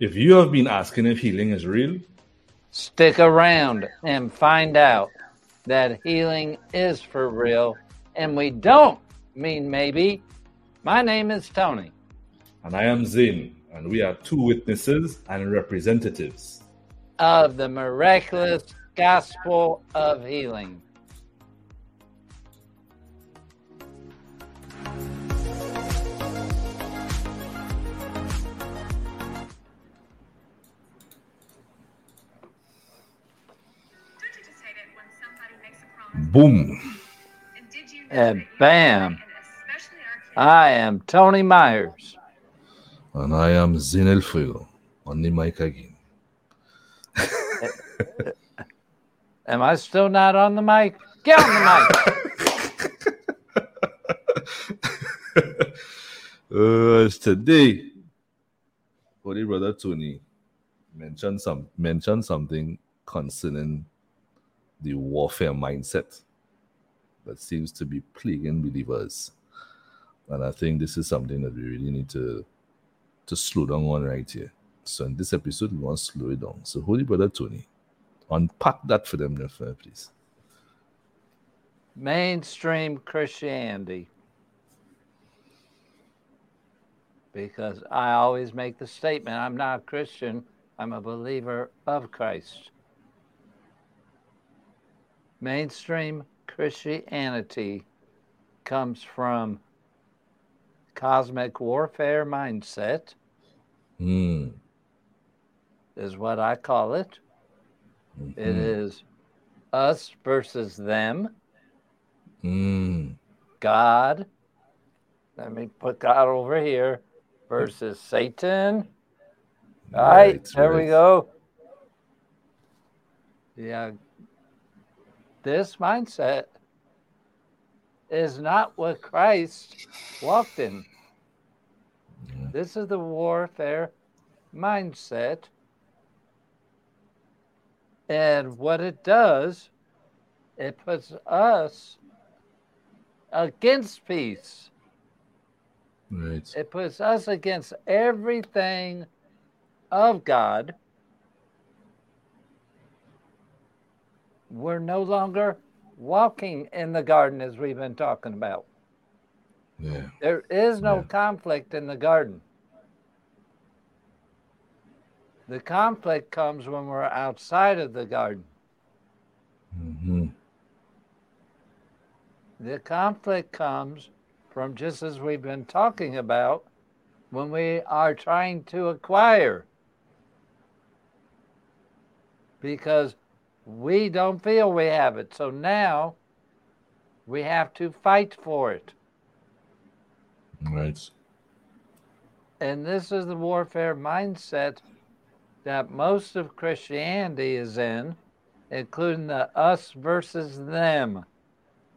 If you have been asking if healing is real, Stick around and find out that healing is for real and we don't mean maybe. My name is Tony. and I am Zane, and we are two witnesses and representatives. of the miraculous gospel of healing. Boom. And did you know And that you bam. and especially our kids I am Tony Myers. And I am Zane Elfuego on the mic again. Am I still not on the mic? Get on the mic. uh, today, Holy Brother Tony mentioned some mentioned something concerning the warfare mindset that seems to be plaguing believers. And I think this is something that we really need to to slow down on right here. So in this episode, we want to slow it down. So Holy Brother Tony, unpack that for them, please. Mainstream Christianity. Because I always make the statement I'm not a Christian, I'm a believer of Christ. Mainstream Christianity comes from cosmic warfare mindset, Hmm. is what I call it. It Mhm. is us versus them. Hmm. God. Let me put God over here versus Satan. All right, Right, there we go. Yeah. This mindset is not what Christ walked in. This is the warfare mindset. And what it does, it puts us against peace. Right. It puts us against everything of God. We're no longer walking in the garden as we've been talking about. Yeah. There is no Yeah. conflict in the garden. The conflict comes when we're outside of the garden. Mm-hmm. The conflict comes from just as we've been talking about when we are trying to acquire. Because we don't feel we have it. So now we have to fight for it. Right. And this is the warfare mindset that most of Christianity is in, including the us versus them,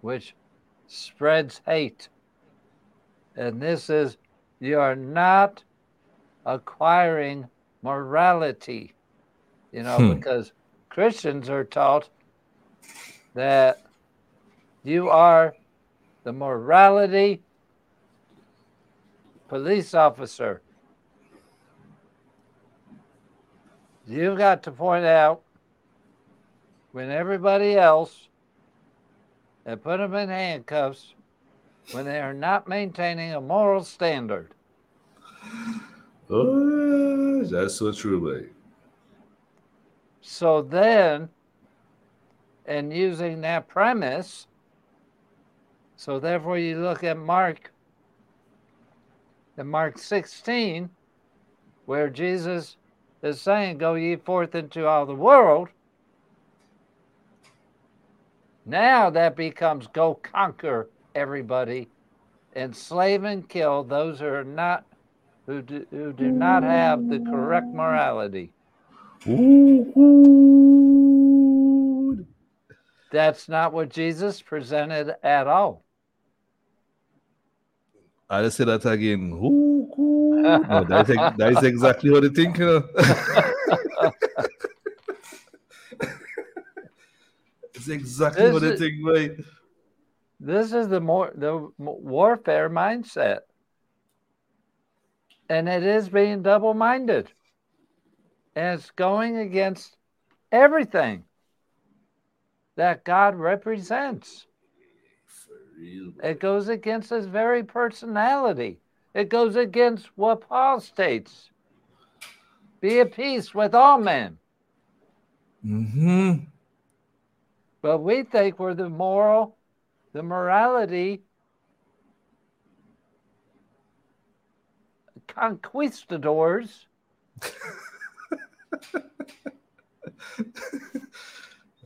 which spreads hate. And this is, you are not acquiring morality, you know, Hmm. because Christians are taught that you are the morality police officer. You've got to point out when everybody else and put them in handcuffs when they are not maintaining a moral standard. Oh, that's so true, boy. So then, and using that premise, so therefore you look at Mark, in Mark 16, where Jesus is saying, Go ye forth into all the world. Now that becomes go conquer everybody, enslave and kill those who are not who do, who do not have the correct morality. Ooh. That's not what Jesus presented at all. I'll say that again. Ooh, ooh. No, that's, ex- that's exactly what I think. You know? it's exactly This what I is- think, boy. This is the more the warfare mindset, and it is being double-minded. And it's going against everything that God represents. It goes against his very personality. It goes against what Paul states. Be at peace with all men. Mm-hmm. But we think we're the moral, the morality conquistadors.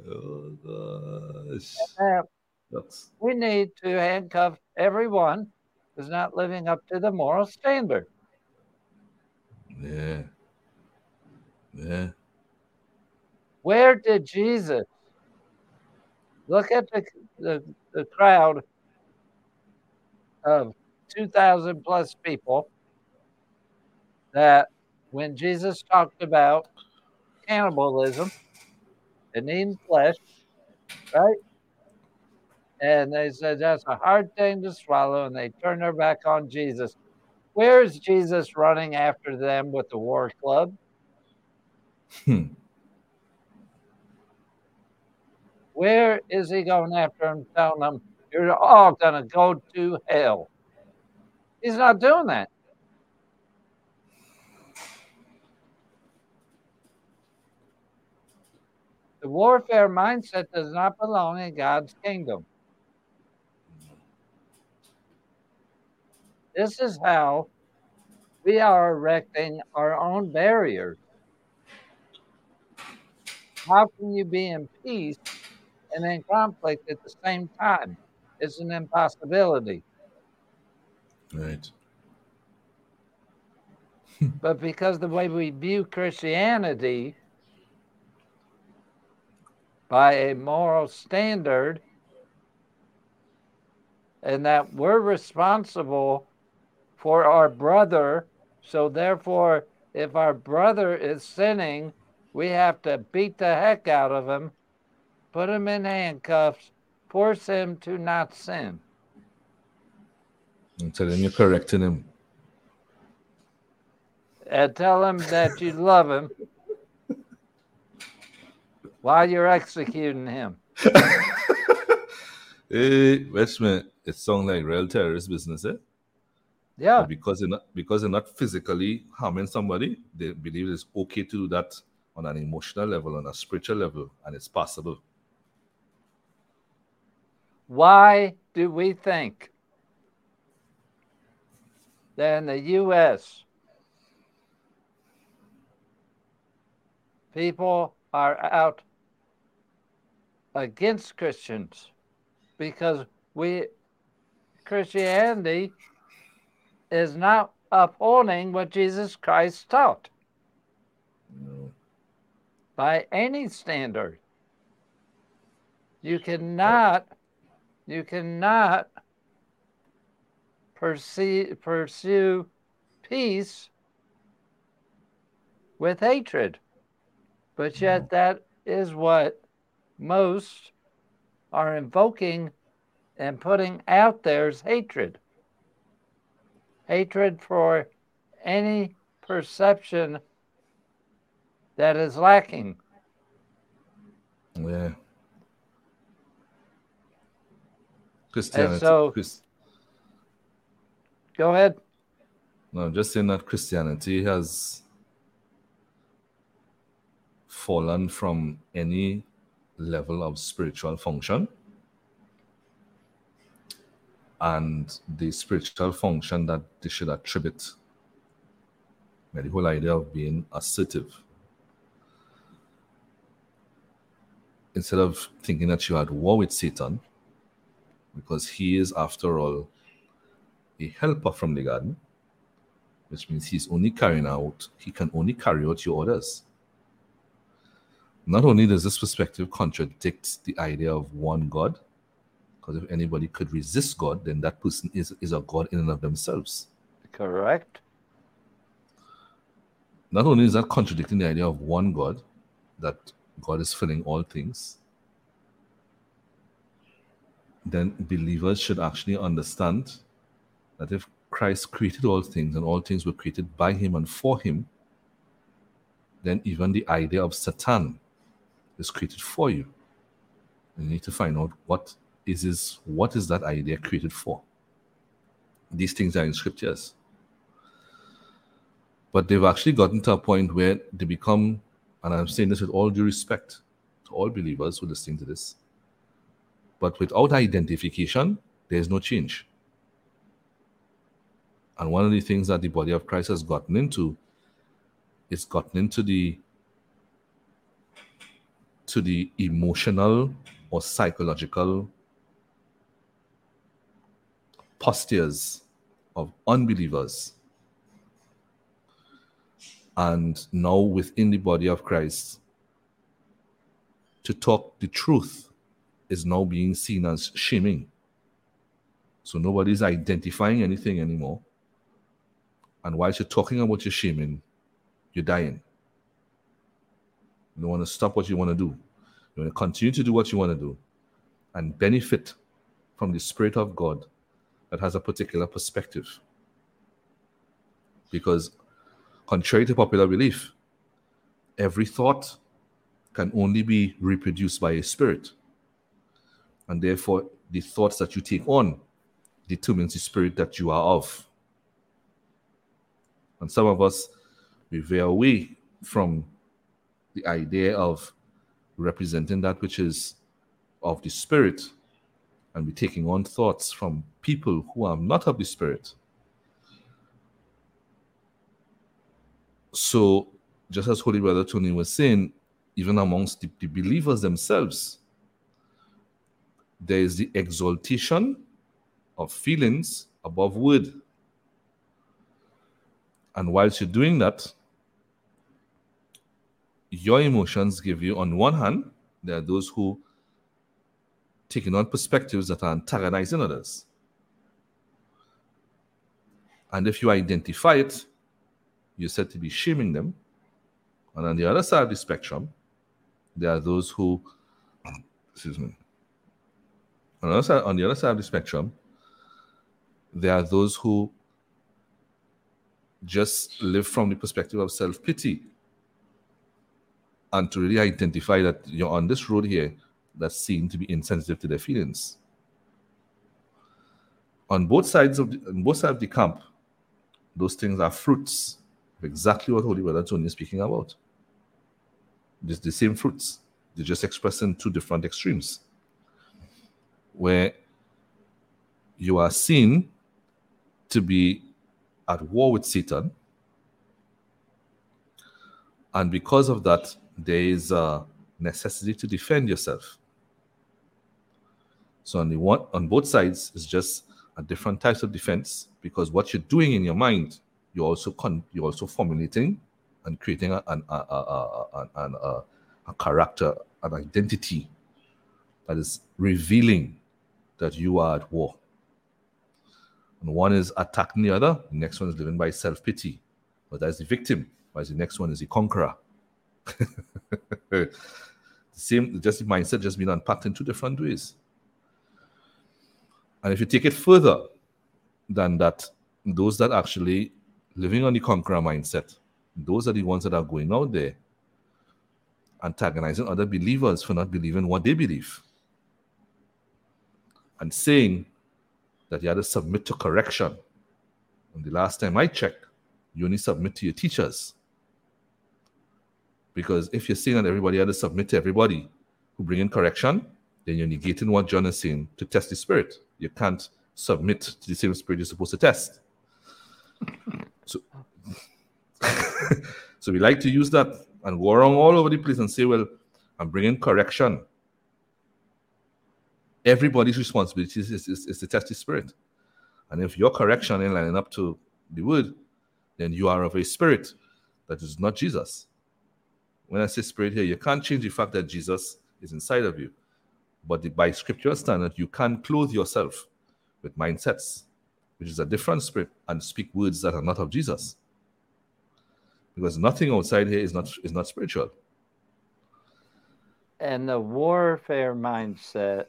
Oh Uh, That's we need to handcuff everyone who's not living up to the moral standard. yeah. Yeah. Where did Jesus look at the, the, the crowd of 2,000 plus people that when Jesus talked about cannibalism and eating flesh, right? And they said that's a hard thing to swallow, and they turned their back on Jesus. Where's Jesus running after them with the war club? Hmm. Where is he going after them, telling them, you're all going to go to hell? He's not doing that. The warfare mindset does not belong in God's kingdom. This is how we are erecting our own barriers. How can you be in peace and in conflict at the same time? It's an impossibility. Right. But because the way we view Christianity by a moral standard, and that we're responsible for our brother, so therefore, if our brother is sinning, we have to beat the heck out of him, put him in handcuffs, force him to not sin. I'm telling you're correcting him. and tell him that you love him while you're executing him. Hey, Westman, it sounds like real terrorist business, eh? Yeah, But because they're not because they're not physically harming somebody, they believe it's okay to do that on an emotional level, on a spiritual level, and it's possible. why do we think that in the U.S. people are out against Christians? Because we Christianity is not upholding what Jesus Christ taught know, by any standard. You cannot, you cannot pursue, pursue peace with hatred. But yet, that is what most are invoking and putting out there is hatred. Hatred for any perception that is lacking. yeah. Christianity. so- Go ahead. no, I'm just saying that Christianity has fallen from any level of spiritual function. And the spiritual function that they should attribute, like the whole idea of being assertive. Instead of thinking that you're at war with Satan, because he is, after all, a helper from the garden, which means he's only carrying out, he can only carry out your orders. Not only does this perspective contradict the idea of one God, because if anybody could resist God, then that person is, is a God in and of themselves. Correct. Not only is that contradicting the idea of one God, that God is filling all things, then believers should actually understand that if Christ created all things and all things were created by him and for him, then even the idea of Satan is created for you. You need to find out what is this, what is that idea created for. These things are in scriptures. But they've actually gotten to a point where they become, and I'm saying this with all due respect to all believers who are listening to this, but without identification, there's no change. And one of the things that the body of Christ has gotten into is gotten into the to the emotional or psychological postures of unbelievers. And now within the body of Christ, to talk the truth is now being seen as shaming. So nobody's identifying anything anymore. And whilst you're talking about your shaming, you're dying. You don't want to stop what you want to do. You want to continue to do what you want to do and benefit from the Spirit of God that has a particular perspective. Because, contrary to popular belief, every thought can only be reproduced by a spirit. And therefore, the thoughts that you take on determines the spirit that you are of. And some of us, we veer away from the idea of representing that which is of the spirit and be taking on thoughts from people who are not of the spirit. So, just as Holy Brother Tony was saying, even amongst the, the believers themselves, there is the exaltation of feelings above word. And whilst you're doing that, your emotions give you, on one hand, there are those who taking on perspectives that are antagonizing others. And if you identify it, you're said to be shaming them. And on the other side of the spectrum, there are those who, excuse me, on the other side, on the other side of the spectrum, there are those who just live from the perspective of self pity and to really identify that you're on this road here that's seen to be insensitive to their feelings. On both sides of the, on both sides of the camp, those things are fruits of exactly what Holy Brother Tony is speaking about. It's the same fruits. They're just expressed in two different extremes. Where you are seen to be at war with Satan. And because of that, there is a necessity to defend yourself. So on the one on both sides is just a different types of defense because what you're doing in your mind, you're also con- you're also formulating and creating a, an, a, a, a, a, a character, an identity that is revealing that you are at war. And one is attacking the other, the next one is living by self pity, but that's the victim, whereas the next one is the conqueror. the same, just the mindset just being unpacked in two different ways. And if you take it further than that, those that actually living on the conqueror mindset, those are the ones that are going out there antagonizing other believers for not believing what they believe and saying that you had to submit to correction. And the last time I checked, you only submit to your teachers. Because if you're saying that everybody had to submit to everybody who bring in correction, then you're negating what John is saying to test the spirit. You can't submit to the same spirit you're supposed to test. so, so we like to use that and go around all over the place and say, well, I'm bringing correction. Everybody's responsibility is, is, is to test the spirit. And if your correction ain't lining up to the word, then you are of a spirit that is not Jesus. When I say spirit here, you can't change the fact that Jesus is inside of you. But by scriptural standard, you can clothe yourself with mindsets, which is a different spirit, and speak words that are not of Jesus. Because nothing outside here is not is not spiritual. And the warfare mindset,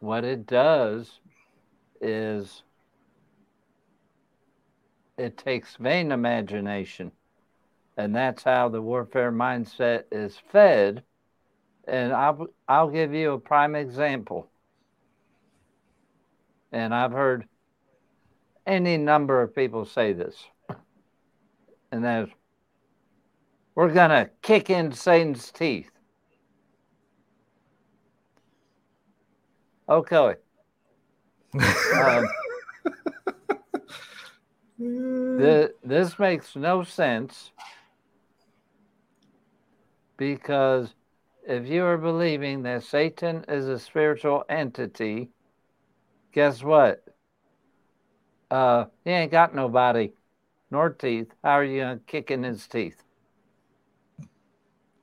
what it does is it takes vain imagination And that's how the warfare mindset is fed. And I'll, I'll give you a prime example. And I've heard any number of people say this. And that is, we're going to kick in Satan's teeth. Okay. Um, Th- this makes no sense because if you are believing that Satan is a spiritual entity, guess what? Uh, he ain't got nobody nor teeth. How are you going to kick in his teeth?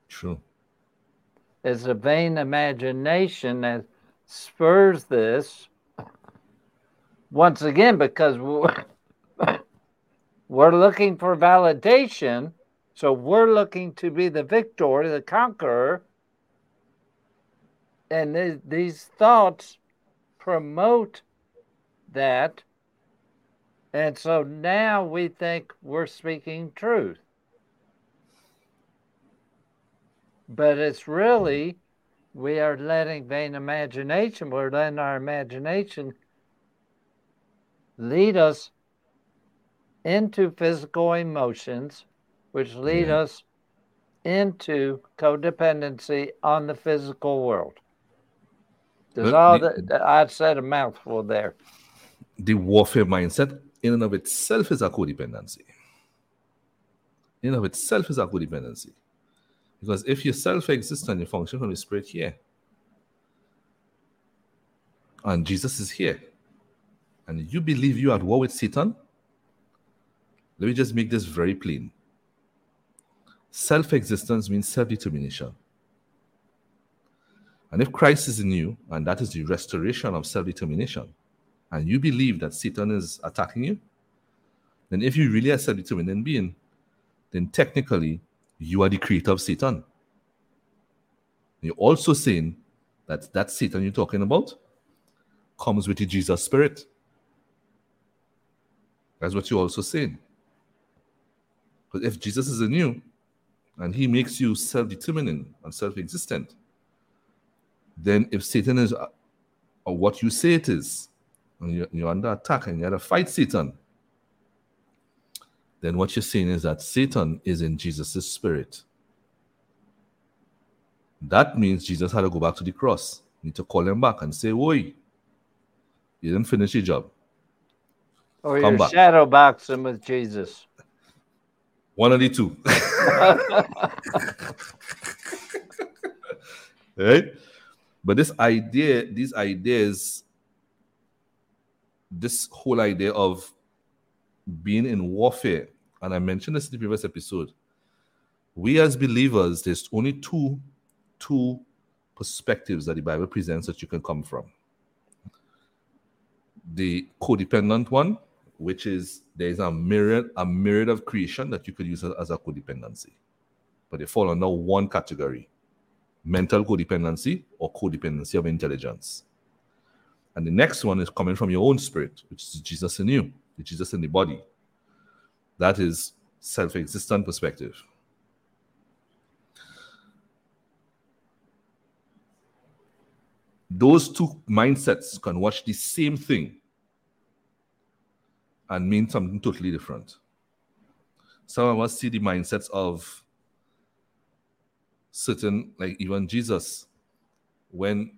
True. It's a vain imagination that spurs this once again because we're, we're looking for validation. So we're looking to be the victor, the conqueror. And th- these thoughts promote that. And so now we think we're speaking truth. But it's really, we are letting vain imagination, we're letting our imagination lead us into physical emotions, which lead Yeah. us into codependency on the physical world. There's all the- that I said a mouthful there. The warfare mindset, in and of itself, is a codependency. In and of itself, is a codependency. Because if you self exist and you function from the spirit here, and Jesus is here, and you believe you are at war with Satan, let me just make this very plain. Self existence means self determination. And if Christ is in you, and that is the restoration of self determination, and you believe that Satan is attacking you, then if you really are self determined being, then technically you are the creator of Satan. You're also saying that that Satan you're talking about comes with the Jesus spirit. That's what you're also saying. Because if Jesus is in you and he makes you self determining and self existent, then if Satan is uh, uh, what you say it is, and you're, you're under attack and you have to fight Satan, then what you're saying is that Satan is in Jesus' spirit. That means Jesus had to go back to the cross. You need to call him back and say, Oi, you didn't finish your job. Or Come you're back. shadow boxing with Jesus. One of the two. right? But this idea, these ideas, this whole idea of being in warfare, and I mentioned this in the previous episode. We as believers, there's only two, two perspectives that the Bible presents that you can come from. The codependent one, which is there's a myriad, a myriad of creation that you could use as a codependency. But they fall under one category mental codependency or codependency of intelligence. And the next one is coming from your own spirit, which is Jesus in you, the Jesus in the body. That is self existent perspective. Those two mindsets can watch the same thing and mean something totally different. Some of us see the mindsets of certain, like even Jesus, when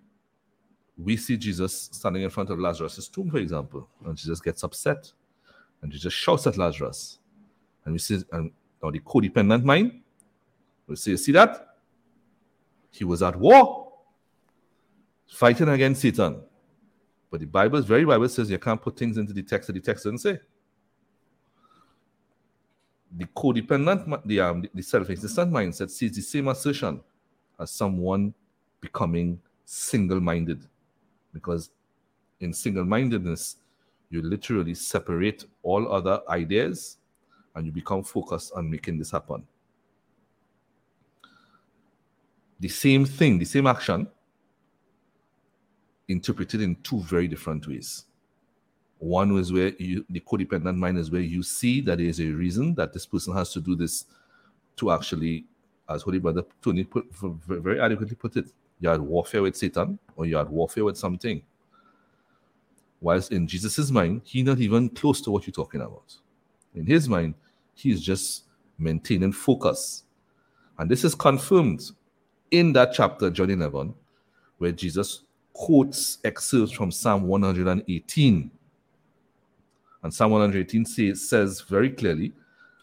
we see Jesus standing in front of Lazarus' tomb, for example, and Jesus gets upset and Jesus shouts at Lazarus. And we see, and now the codependent mind, we say, see that? He was at war, fighting against Satan. But the Bible, very Bible says you can't put things into the text that the text doesn't say. The codependent, the, um, the self-existent mindset sees the same assertion as someone becoming single-minded. Because in single-mindedness, you literally separate all other ideas and you become focused on making this happen. The same thing, the same action, interpreted in two very different ways. One was where you, the codependent mind is where you see that there is a reason that this person has to do this to actually, as Holy Brother Tony put, very adequately put it, you had warfare with Satan or you had warfare with something. Whilst in Jesus' mind, he's not even close to what you're talking about. In his mind, he's just maintaining focus. And this is confirmed in that chapter, John 11, where Jesus quotes excerpts from Psalm 118. And Psalm 118 say, says very clearly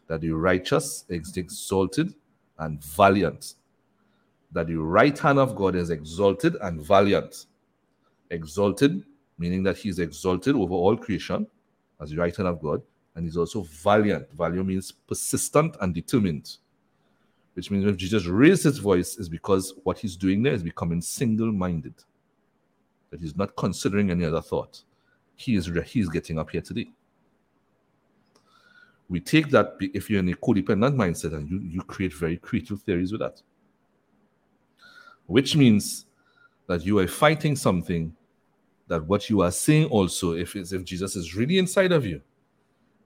that the righteous is exalted and valiant. That the right hand of God is exalted and valiant. Exalted, meaning that he's exalted over all creation as the right hand of God, and he's also valiant. Valiant means persistent and determined, which means when Jesus raised his voice, is because what he's doing there is becoming single minded, that he's not considering any other thought. He is, he is getting up here today we take that if you're in a codependent mindset and you, you create very creative theories with that. Which means that you are fighting something that what you are saying also, if if Jesus is really inside of you,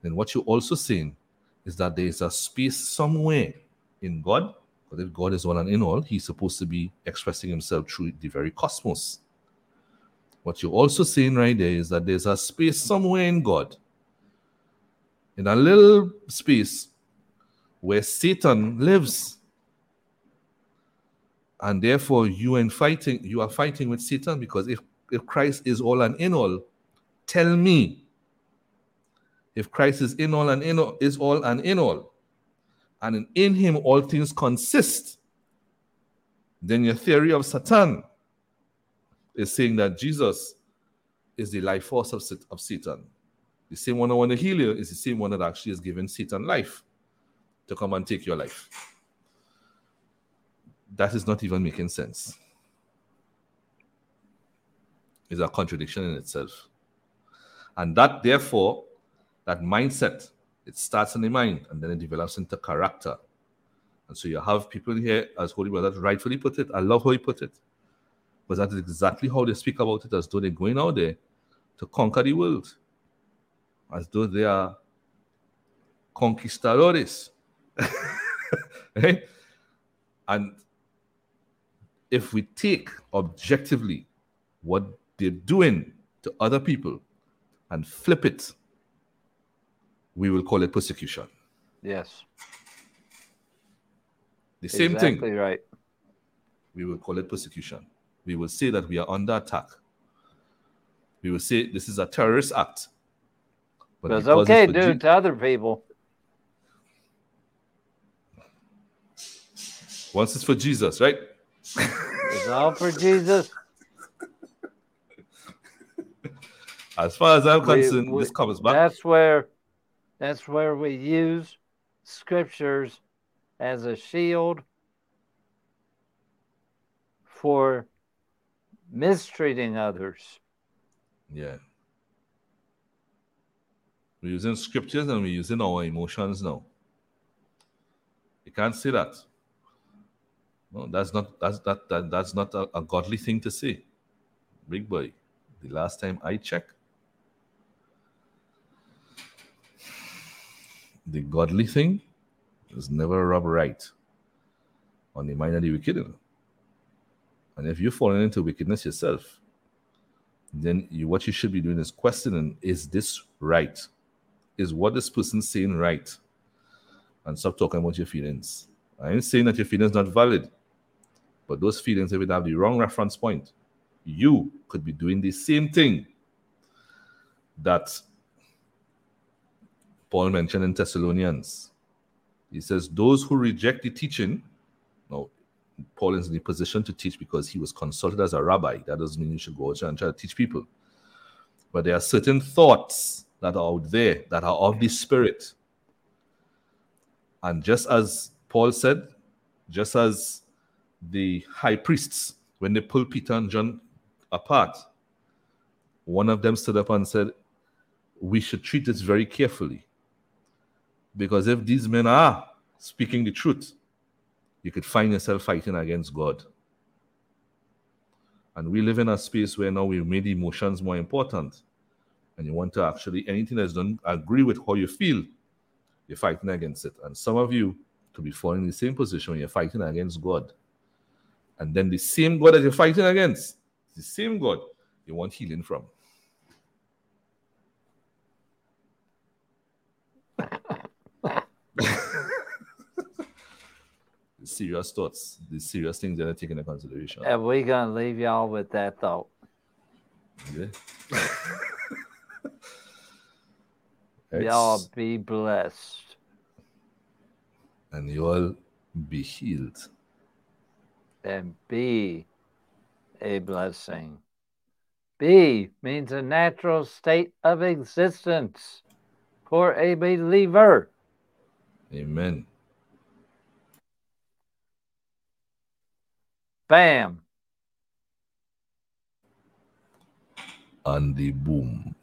then what you're also saying is that there is a space somewhere in God. But if God is all and in all, He's supposed to be expressing Himself through the very cosmos. What you're also saying right there is that there's a space somewhere in God in a little space where Satan lives. And therefore you are fighting, you are fighting with Satan because if, if Christ is all and in all, tell me if Christ is in all and in all, is all and in all, and in, in him all things consist, then your theory of Satan is saying that Jesus is the life force of, of Satan. The same one I want to heal you is the same one that actually is giving Satan life to come and take your life. That is not even making sense. It's a contradiction in itself. And that, therefore, that mindset, it starts in the mind and then it develops into character. And so you have people here, as Holy Brother rightfully put it. I love how he put it. Because that is exactly how they speak about it, as though they're going out there to conquer the world as though they are conquistadores. right? And if we take objectively what they're doing to other people and flip it, we will call it persecution. Yes. The same exactly thing. right. We will call it persecution. We will say that we are under attack. We will say this is a terrorist act. It's okay do to other people. Once it's for Jesus, right? It's all for Jesus. As far as I'm We- concerned, we- this comes back. That's where that's where we use scriptures as a shield for mistreating others. Yeah. We're using scriptures and we're using our emotions now. You can't say that. No, that's not that's that, that that's not a, a godly thing to say. Big boy. The last time I checked, the godly thing is never rub right on the mind of the wicked. And if you're falling into wickedness yourself, then you, what you should be doing is questioning is this right? Is what this person saying right? And stop talking about your feelings. I ain't saying that your feelings not valid, but those feelings, if it have the wrong reference point, you could be doing the same thing that Paul mentioned in Thessalonians. He says, Those who reject the teaching, now Paul is in the position to teach because he was consulted as a rabbi. That doesn't mean you should go out and try to teach people. But there are certain thoughts that are out there that are of the spirit. And just as Paul said, just as the high priests, when they pulled Peter and John apart, one of them stood up and said, We should treat this very carefully. Because if these men are speaking the truth, you could find yourself fighting against God. And we live in a space where now we've made emotions more important. And you want to actually, anything that doesn't agree with how you feel, you're fighting against it. And some of you to be falling in the same position when you're fighting against God. And then the same God that you're fighting against, the same God you want healing from. The serious thoughts, the serious things that are taken into consideration. And we're going to leave y'all with that thought. Yeah. Y'all be blessed. and you all be healed. and be a blessing. Be means a natural state of existence for a believer. Amen. Bam. And the boom.